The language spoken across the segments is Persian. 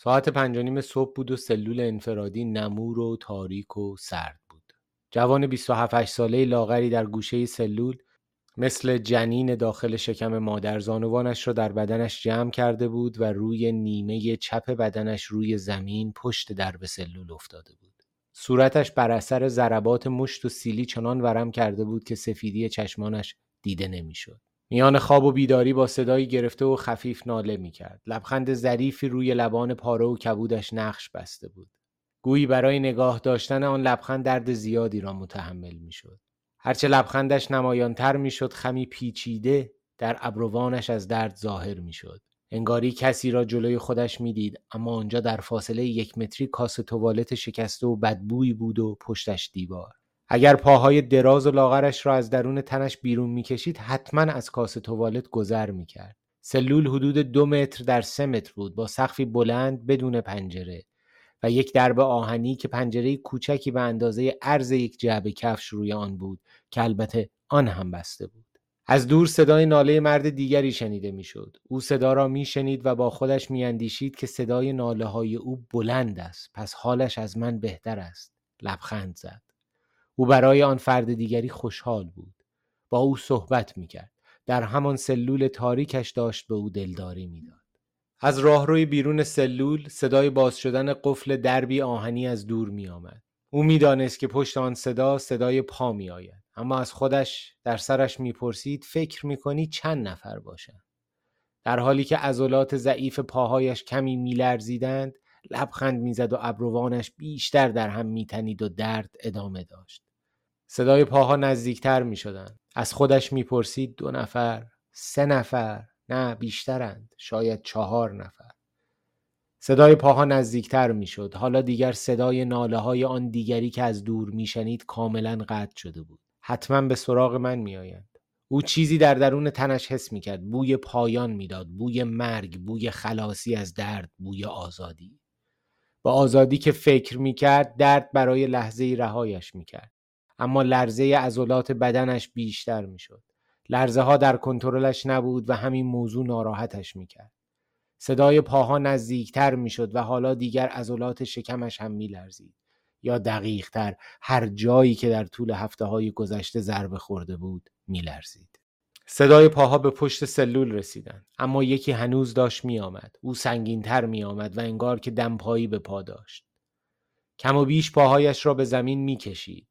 ساعت پنج نیم صبح بود و سلول انفرادی نمور و تاریک و سرد بود. جوان 27 ساله لاغری در گوشه سلول مثل جنین داخل شکم مادر زانوانش را در بدنش جمع کرده بود و روی نیمه چپ بدنش روی زمین پشت درب سلول افتاده بود. صورتش بر اثر ضربات مشت و سیلی چنان ورم کرده بود که سفیدی چشمانش دیده نمی‌شد. میان خواب و بیداری با صدایی گرفته و خفیف ناله می کرد. لبخند ظریفی روی لبان پاره و کبودش نقش بسته بود. گویی برای نگاه داشتن آن لبخند درد زیادی را متحمل می شد. هرچه لبخندش نمایانتر می شد خمی پیچیده در ابروانش از درد ظاهر می شد. انگاری کسی را جلوی خودش می‌دید اما آنجا در فاصله یک متری کاسه توالت شکسته و بدبویی بود و پشتش دیوار اگر پاهای دراز و لاغرش را از درون تنش بیرون می‌کشید حتما از کاسه توالت گذر می‌کرد سلول حدود دو متر در سه متر بود با سقفی بلند بدون پنجره و یک درب آهنی که پنجره کوچکی به اندازه عرض یک جعبه کفش روی آن بود که البته آن هم بسته بود از دور صدای ناله مرد دیگری شنیده می‌شد. او صدا را میشنید و با خودش میاندیشید که صدای ناله های او بلند است. پس حالش از من بهتر است. لبخند زد. او برای آن فرد دیگری خوشحال بود. با او صحبت می‌کرد. در همان سلول تاریکش داشت به او دلداری می‌داد. از راهروی بیرون سلول صدای باز شدن قفل دربی آهنی از دور می آمد. او می‌دانست که پشت آن صدا صدای پا می آید. اما از خودش در سرش می‌پرسید فکر می‌کنی چند نفر باشن در حالی که عضلات ضعیف پاهایش کمی میلرزیدند لبخند می‌زد و ابروانش بیشتر در هم میتنید و درد ادامه داشت صدای پاها نزدیکتر می‌شدند. از خودش می‌پرسید دو نفر سه نفر؟ نه بیشترند. شاید چهار نفر. صدای پاها نزدیکتر می‌شد. حالا دیگر صدای ناله های آن دیگری که از دور میشنید کاملا قطع شده بود. حتما به سراغ من میآیند. او چیزی در درون تنش حس می‌کرد. بوی پایان می‌داد. بوی مرگ بوی خلاصی از درد بوی آزادی. با آزادی که فکر می‌کرد درد برای لحظه رهایش می‌کرد. اما لرزه عضلات بدنش بیشتر می‌شد. لرزه ها در کنترلش نبود و همین موضوع ناراحتش می‌کرد. صدای پاها نزدیکتر می‌شد و حالا دیگر عضلات شکمش هم میلرزید. یا دقیق تر هر جایی که در طول هفته های گذشته ضربه خورده بود میلرزید. صدای پاها به پشت سلول رسیدن اما یکی هنوز داشت میآمد. او سنگینتر میآمد و انگار که دمپایی به پا داشت. کم و بیش پاهایش را به زمین می‌کشید.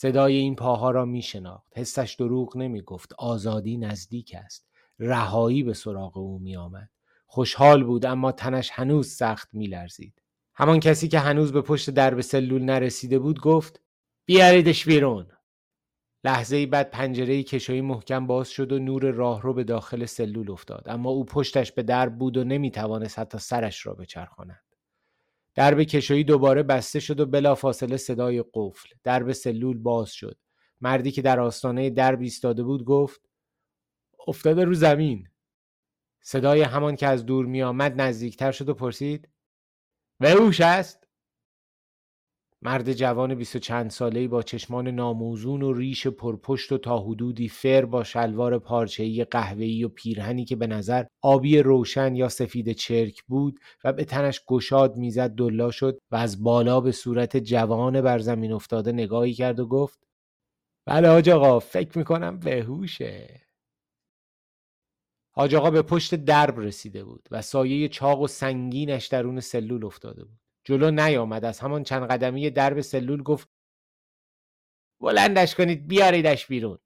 صدای این پاها را میشناخت. حسش دروغ نمی‌گفت. آزادی نزدیک است. رهایی به سراغ او میآمد. خوشحال بود اما تنش هنوز سخت میلرزید. همان کسی که هنوز به پشت درب سلول نرسیده بود گفت بیاریدش بیرون. لحظه ای بعد پنجره کشویی محکم باز شد و نور راه رو به داخل سلول افتاد. اما او پشتش به درب بود و نمی‌توانست حتی سرش را بچرخاند. درب کشویی دوباره بسته شد و بلافاصله صدای قفل درب سلول باز شد. مردی که در آستانه درب ایستاده بود گفت افتاده رو زمین. صدای همان که از دور می آمد نزدیکتر شد و پرسید هوش است مرد جوان بیست و چند ساله‌ای با چشمان ناموزون و ریش پرپشت و تا حدودی فر با شلوار پارچه‌ای قهوه‌ای و پیرهنی که به نظر آبی روشن یا سفید چرک بود و به تنش گشاد می‌زد دلا شد و از بالا به صورت جوان بر زمین افتاده نگاهی کرد و گفت بله حاج آقا فکر می‌کنم بهوشه. حاج آقا به پشت درب رسیده بود و سایه چاق و سنگینش درون سلول افتاده بود. جلو نیامد. از همان چند قدمی درب سلول گفت بلندش کنید بیاریدش بیرون.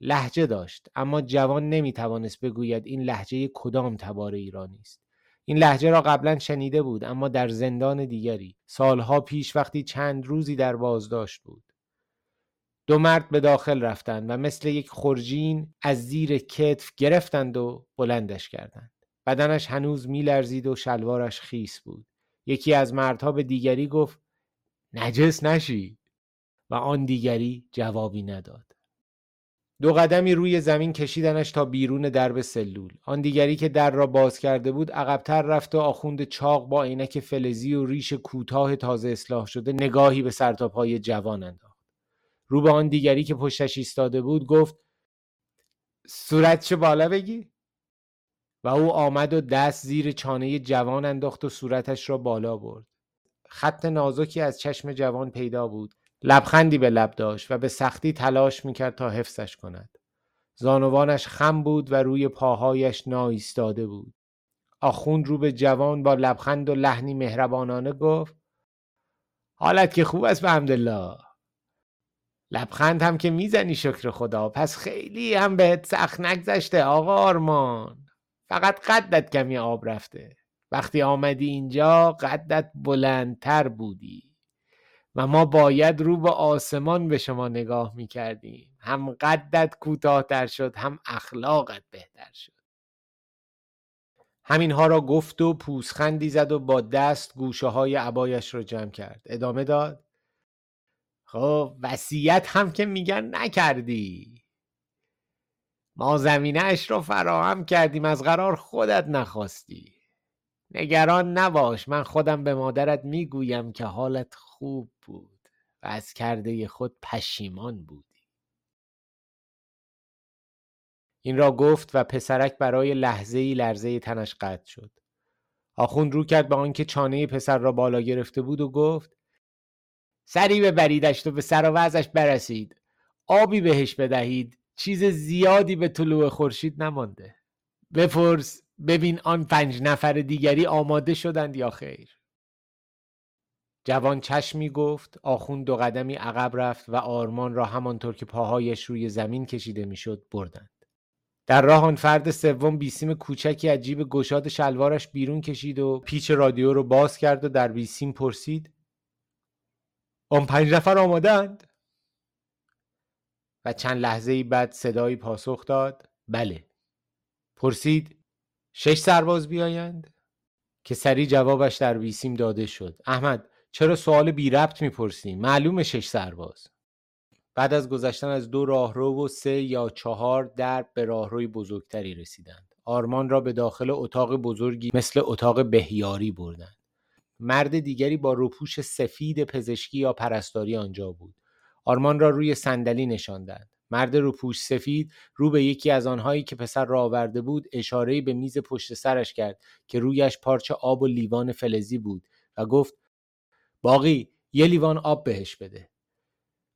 لحجه داشت اما جوان نمی‌توانست بگوید این لحجه کدام تبار ایرانی است. این لحجه را قبلا شنیده بود اما در زندان دیگری. سالها پیش وقتی چند روزی در بازداشت بود. دو مرد به داخل رفتند و مثل یک خرجین از زیر کتف گرفتند و بلندش کردند. بدنش هنوز میلرزید و شلوارش خیس بود. یکی از مردها به دیگری گفت نجس نشی و آن دیگری جوابی نداد. دو قدمی روی زمین کشیدنش تا بیرون درب سلول. آن دیگری که در را باز کرده بود عقبتر رفت و آخوند چاق با عینک فلزی و ریش کوتاه تازه اصلاح شده نگاهی به سرتاپای جوان انداخت. رو به آن دیگری که پشتش ایستاده بود گفت صورتشو بالا بگی و او آمد و دست زیر چانه جوان انداخت و صورتش را بالا برد. خط نازکی از چشم جوان پیدا بود. لبخندی به لب داشت و به سختی تلاش می‌کرد تا حفظش کند. زانوانش خم بود و روی پاهایش نایستاده بود. آخوند رو به جوان با لبخند و لحنی مهربانانه گفت حالت که خوب است به حمدالله. لبخند هم که می‌زنی شکر خدا. پس خیلی هم بهت سخت نگذشته آقا آرمان. فقط قدت کمی آب رفته. وقتی آمدی اینجا قدت بلندتر بودی. و ما باید رو به آسمان به شما نگاه می‌کردیم. هم قدت کوتاهتر شد هم اخلاقت بهتر شد. همینها را گفت و پوسخندی زد و با دست گوشه های عبایش را جمع کرد. ادامه داد خب وسیعت هم که میگن نکردی. ما زمینه اش را فراهم کردیم از قرار خودت نخواستی. نگران نباش من خودم به مادرت می‌گویم که حالت خوب بود و از کرده خود پشیمان بودی. این را گفت و پسرک برای لحظه ای لرزه تنش قطع شد. آخوند رو کرد به آنکه چانه پسر را بالا گرفته بود و گفت سری ببریدش و به سر و برسید. آبی بهش بدهید. چیز زیادی به طلوع خورشید نمانده. بپرس ببین آن پنج نفر دیگری آماده شدند یا خیر. جوان چشمی گفت آخون دو قدمی عقب رفت و آرمان را همانطور که پاهایش روی زمین کشیده می‌شد بردند. در راه آن فرد سوم بیسیم کوچکی از جیب گشاد شلوارش بیرون کشید و پیچ رادیو رو باز کرد و در بیسیم پرسید آن پنج نفر آمادند و چند لحظه ای بعد صدایی پاسخ داد. بله. پرسید شش سرباز بیایند؟ که سری جوابش در ویسیم داده شد. احمد چرا سوال بی ربط می‌پرسی؟ معلوم شش سرباز. بعد از گذشتن از دو راهرو و سه یا چهار در به راهروی بزرگتری رسیدند. آرمان را به داخل اتاق بزرگی مثل اتاق بهیاری بردند. مرد دیگری با روپوش سفید پزشکی یا پرستاری آنجا بود. آرمان را روی صندلی نشاندند. مرد روپوش سفید رو به یکی از آنهایی که پسر را آورده بود اشارهی به میز پشت سرش کرد که رویش پارچه آب و لیوان فلزی بود و گفت باقی یه لیوان آب بهش بده.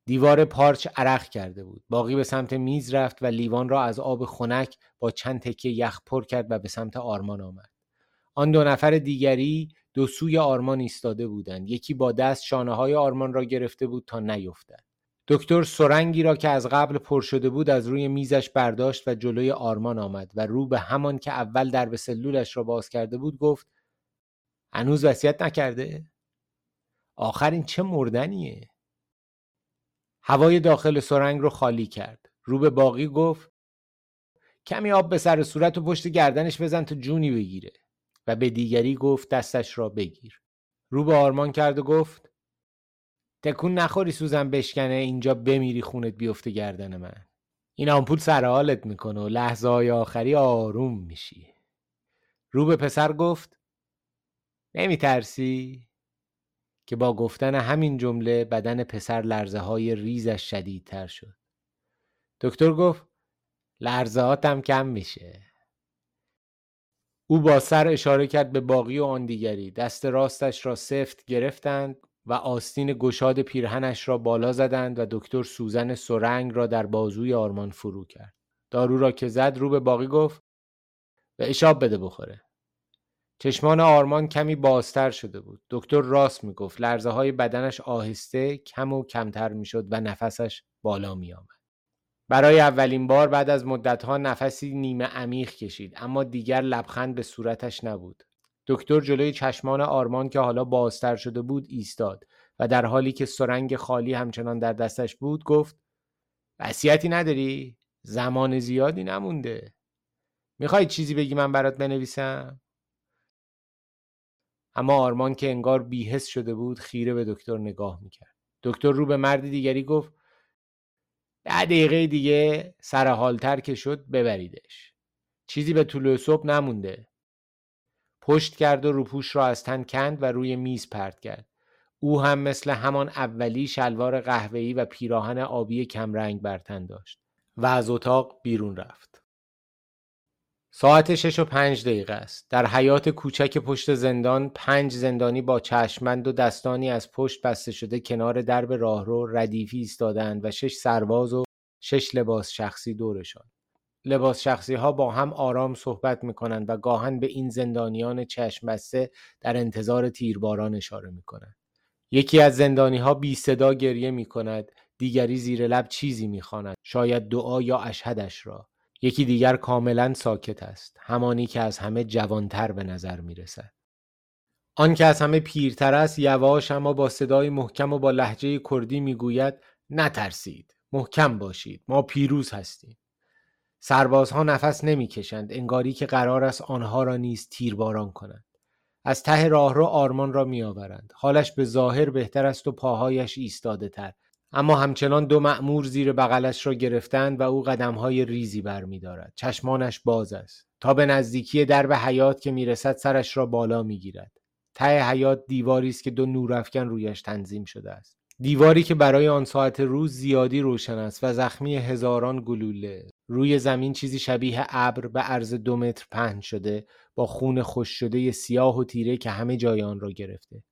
دیوار پارچ عرق کرده بود. باقی به سمت میز رفت و لیوان را از آب خنک با چند تکه یخ پر کرد و به سمت آرمان آمد. آن دو نفر دیگری دو سوی آرمان ایستاده بودند. یکی با دست شانه های آرمان را گرفته بود تا نیفتد. دکتر سرنگی را که از قبل پر شده بود از روی میزش برداشت و جلوی آرمان آمد و رو به همان که اول در به سلولش را باز کرده بود گفت هنوز وصیت نکرده؟ آخر این چه مردنیه؟ هوای داخل سرنگ رو خالی کرد. رو به باقی گفت کمی آب به سر صورت و پشت گردنش بزن تا جونی بگیره. و به دیگری گفت دستش را بگیر. رو به آرمان کرد و گفت تکون نخوری سوزن بشکنه اینجا بمیری خونت بیفته گردن من. این آمپول سر حالت می‌کنه و لحظه های آخری آروم میشی. رو به پسر گفت نمیترسی؟ که با گفتن همین جمله بدن پسر لرزه های ریزش شدیدتر شد. دکتر گفت لرزه هاتم کم میشه. او با سر اشاره کرد به باقی و آن دیگری. دست راستش را سفت گرفتند. و آستین گشاد پیرهنش را بالا زدند و دکتر سوزن سرنگ را در بازوی آرمان فرو کرد. دارو را که زد رو به باقی گفت به اشاب بده بخوره. چشمان آرمان کمی بازتر شده بود. دکتر راست می‌گفت لرزه های بدنش آهسته کم و کمتر می‌شد و نفسش بالا می آمد. برای اولین بار بعد از مدتها نفسی نیمه عمیق کشید اما دیگر لبخند به صورتش نبود. دکتر جلوی چشمان آرمان که حالا بازتر شده بود ایستاد و در حالی که سرنگ خالی همچنان در دستش بود گفت وصیتی نداری؟ زمان زیادی نمونده. می‌خوای چیزی بگی من برات بنویسم؟ اما آرمان که انگار بیهس شده بود خیره به دکتر نگاه می‌کرد. دکتر رو به مرد دیگری گفت ده دقیقه دیگه سر حالتر که شد ببریدش. چیزی به طول صبح نمونده. پشت کرد و روپوش را از تن کند و روی میز پرت کرد او هم مثل همان اولی شلوار قهوه‌ای و پیراهن آبی کمرنگ بر تن داشت و از اتاق بیرون رفت ساعت شش و پنج دقیقه است. در حیات کوچک پشت زندان پنج زندانی با چشمند و دستانی از پشت بسته شده کنار درب راهرو ردیفی ایستادند و شش سرباز و شش لباس شخصی دورشان. لباس شخصی ها با هم آرام صحبت می کنند و گاهن به این زندانیان چشم بسته در انتظار تیرباران اشاره می کنند. یکی از زندانی ها بی صدا گریه می کند دیگری زیر لب چیزی می شاید دعا یا اشهدش را. یکی دیگر کاملا ساکت است همانی که از همه جوانتر به نظر می رسد آن که از همه پیرتر است یواش اما با صدای محکم و با لحجه کردی می‌گوید نترسید محکم باشید ما پیروز هستیم. سربازها نفس نمی‌کشند انگاری که قرار است آنها را نیز تیرباران کنند. از ته راهرو آرمان را میآورند. حالش به ظاهر بهتر است و پاهایش ایستاده تر اما همچنان دو مأمور زیر بغلش را گرفتند و او قدمهای ریزی برمیدارد چشمانش باز است. تا به نزدیکی درب حیات که می‌رسد سرش را بالا می‌گیرد ته حیات دیواری است که دو نورافکن رویش تنظیم شده است. دیواری که برای آن ساعت روز زیادی روشن است و زخمی هزاران گلوله. روی زمین چیزی شبیه ابر به عرض دو متر پهن شده با خون خوش شده سیاه و تیره که همه جای آن را گرفته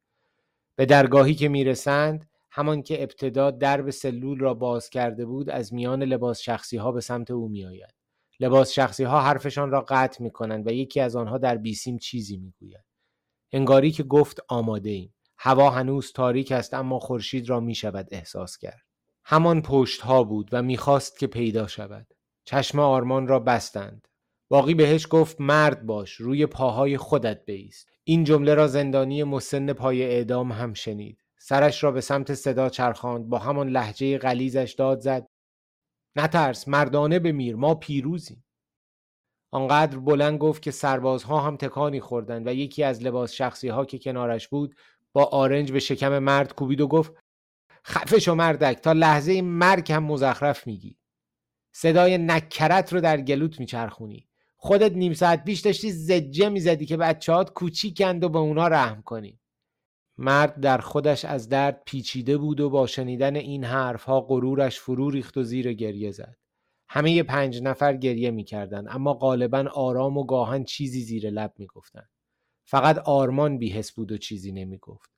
به درگاهی که می‌رسند همان که ابتدا درب سلول را باز کرده بود از میان لباس شخصی ها به سمت او می آید. لباس شخصی ها حرفشان را قطع می کنند و یکی از آنها در بیسیم چیزی می گوید. انگاری که گفت آماده ایم. هوا هنوز تاریک است اما خورشید را می شود احساس کرد. همان پشت ها بود و می‌خواست که پیدا شود. چشم آرمان را بستند. باقی بهش گفت مرد باش روی پاهای خودت بیست. این جمله را زندانی مسن پای اعدام هم شنید. سرش را به سمت صدا چرخاند با همان لحجه غلیزش داد زد نترس مردانه بمیر ما پیروزیم آنقدر بلند گفت که سربازها هم تکانی خوردند و یکی از لباس شخصی ها که کنارش بود با آرنج به شکم مرد کوبید و گفت خفه شو مردک تا لحظه مرگ هم مزخرف میگی صدای نکرت رو در گلوت میچرخونی خودت نیم ساعت پیش داشتی زجه می‌زدی که بچهات کوچیکند و به اونا رحم کنی مرد در خودش از درد پیچیده بود و با شنیدن این حرفها غرورش فرو ریخت و زیر گریه زد. همه پنج نفر گریه می‌کردند اما غالبا آرام و گاهن چیزی زیر لب می‌گفتند. فقط آرمان بیهس بود و چیزی نمی‌گفت.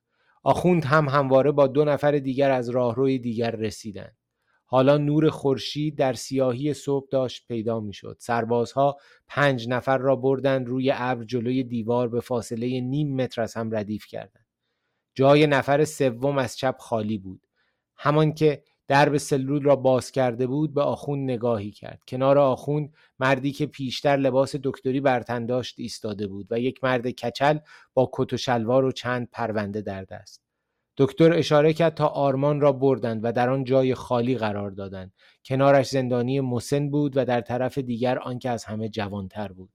آخوند هم همواره با دو نفر دیگر از راهروی دیگر رسیدند. حالا نور خورشید در سیاهی صبح داشت پیدا می‌شد. سربازها پنج نفر را بردند روی ابر جلوی دیوار به فاصله نیم متر از هم ردیف کردند. جای نفر سوم از چپ خالی بود همان که درب سلول را باز کرده بود به آخون نگاهی کرد کنار آخون مردی که پیشتر لباس دکتری برتن داشت ایستاده بود و یک مرد کچل با کت و شلوار و چند پرونده در دست دکتر اشاره کرد تا آرمان را بردند و در آن جای خالی قرار دادند. کنارش زندانی مسن بود و در طرف دیگر آنکه از همه جوانتر بود.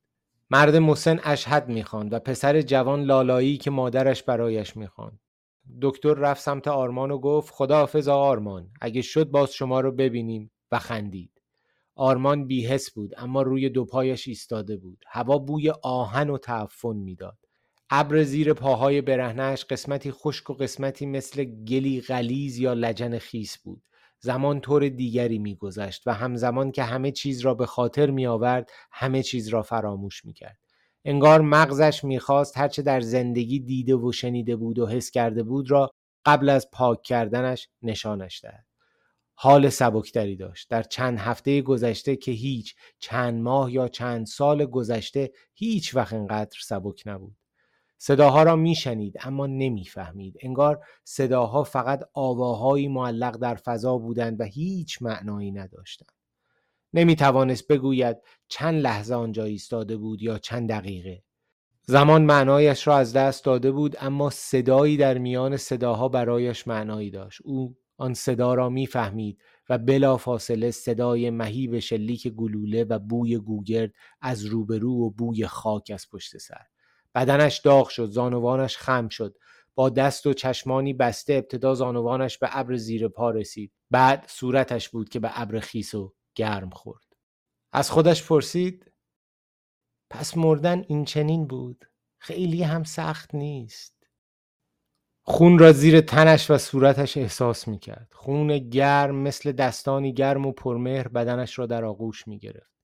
مرد مسن اشهد می‌خواند و پسر جوان لالایی که مادرش برایش می‌خواند. دکتر رفت سمت آرمان و گفت خداحافظ آرمان اگه شد باز شما رو ببینیم. و خندید. آرمان بیهس بود اما روی دو پایش ایستاده بود. هوا بوی آهن و تعفن می‌داد. ابر زیر پاهای برهنهش قسمتی خشک و قسمتی مثل گلی غلیز یا لجن خیس بود زمان طور دیگری میگذشت و همزمان که همه چیز را به خاطر می آورد همه چیز را فراموش می کرد. انگار مغزش می‌خواست هرچه در زندگی دیده و شنیده بود و حس کرده بود را قبل از پاک کردنش نشانش دهد. حال سبکتری داشت در چند هفته گذشته که هیچ چند ماه یا چند سال گذشته هیچ وقت انقدر سبک نبود صداها را میشنید اما نمی‌فهمید. انگار صداها فقط آواهایی معلق در فضا بودند و هیچ معنایی نداشتند. نمی توانست بگوید چند لحظه آنجا ایستاده بود یا چند دقیقه. زمان معنایش را از دست داده بود اما صدایی در میان صداها برایش معنایی داشت. او آن صدا را می‌فهمید و بلا فاصله صدای مهیب شلیک گلوله و بوی گوگرد از روبرو و بوی خاک از پشت سر. بدنش داغ شد زانوانش خم شد. با دست و چشمانی بسته ابتدا زانوانش به ابر زیر پا رسید. بعد صورتش بود که به ابر خیس و گرم خورد. از خودش پرسید پس مردن این چنین بود؟ خیلی هم سخت نیست. خون را زیر تنش و صورتش احساس می کرد. خون گرم مثل دستانی گرم و پرمهر بدنش را در آغوش می گرفت.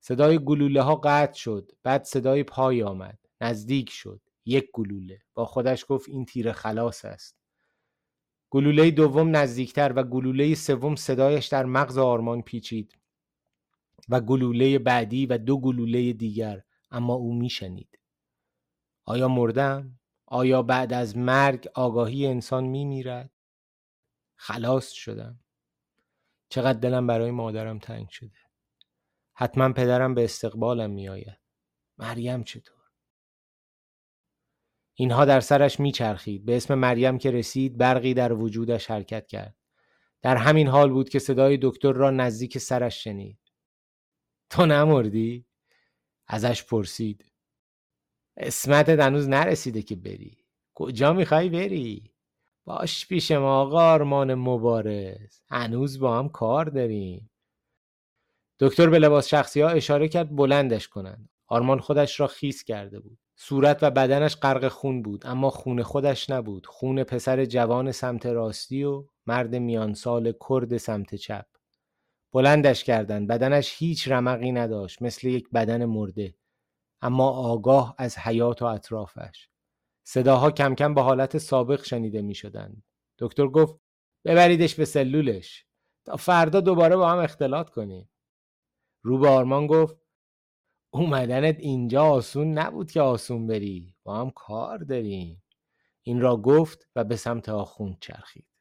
صدای گلوله ها قطع شد. بعد صدای پای آمد. نزدیک شد یک گلوله. با خودش گفت این تیر خلاص است. گلوله دوم نزدیکتر و گلوله سوم صدایش در مغز آرمان پیچید و گلوله بعدی و دو گلوله دیگر اما او میشنید. آیا مردم؟ آیا بعد از مرگ آگاهی انسان میمیرد؟ خلاص شدم. چقدر دلم برای مادرم تنگ شده. حتما پدرم به استقبالم میآید. مریم چطور؟ اینها در سرش میچرخید. به اسم مریم که رسید برقی در وجودش حرکت کرد. در همین حال بود که صدای دکتر را نزدیک سرش شنید. تو نمردی؟ ازش پرسید. اسمتت هنوز نرسیده که بری. کجا می‌خوای بری؟ باش پیش ما آقا آرمان مبارز. هنوز با هم کار داریم. دکتر به لباس شخصی ها اشاره کرد بلندش کنند. آرمان خودش را خیس کرده بود. صورت و بدنش غرق خون بود اما خون خودش نبود. خون پسر جوان سمت راستی و مرد میانسال کرد سمت چپ. بلندش کردند بدنش هیچ رمقی نداشت مثل یک بدن مرده. اما آگاه از حیات و اطرافش. صداها کم کم به حالت سابق شنیده می شدند. دکتر گفت ببریدش به سلولش. تا فردا دوباره با هم اختلاط کنیم. رو به آرمان گفت اومدنت اینجا آسون نبود که آسون بری. با هم کار داریم. این را گفت و به سمت آخوند چرخید.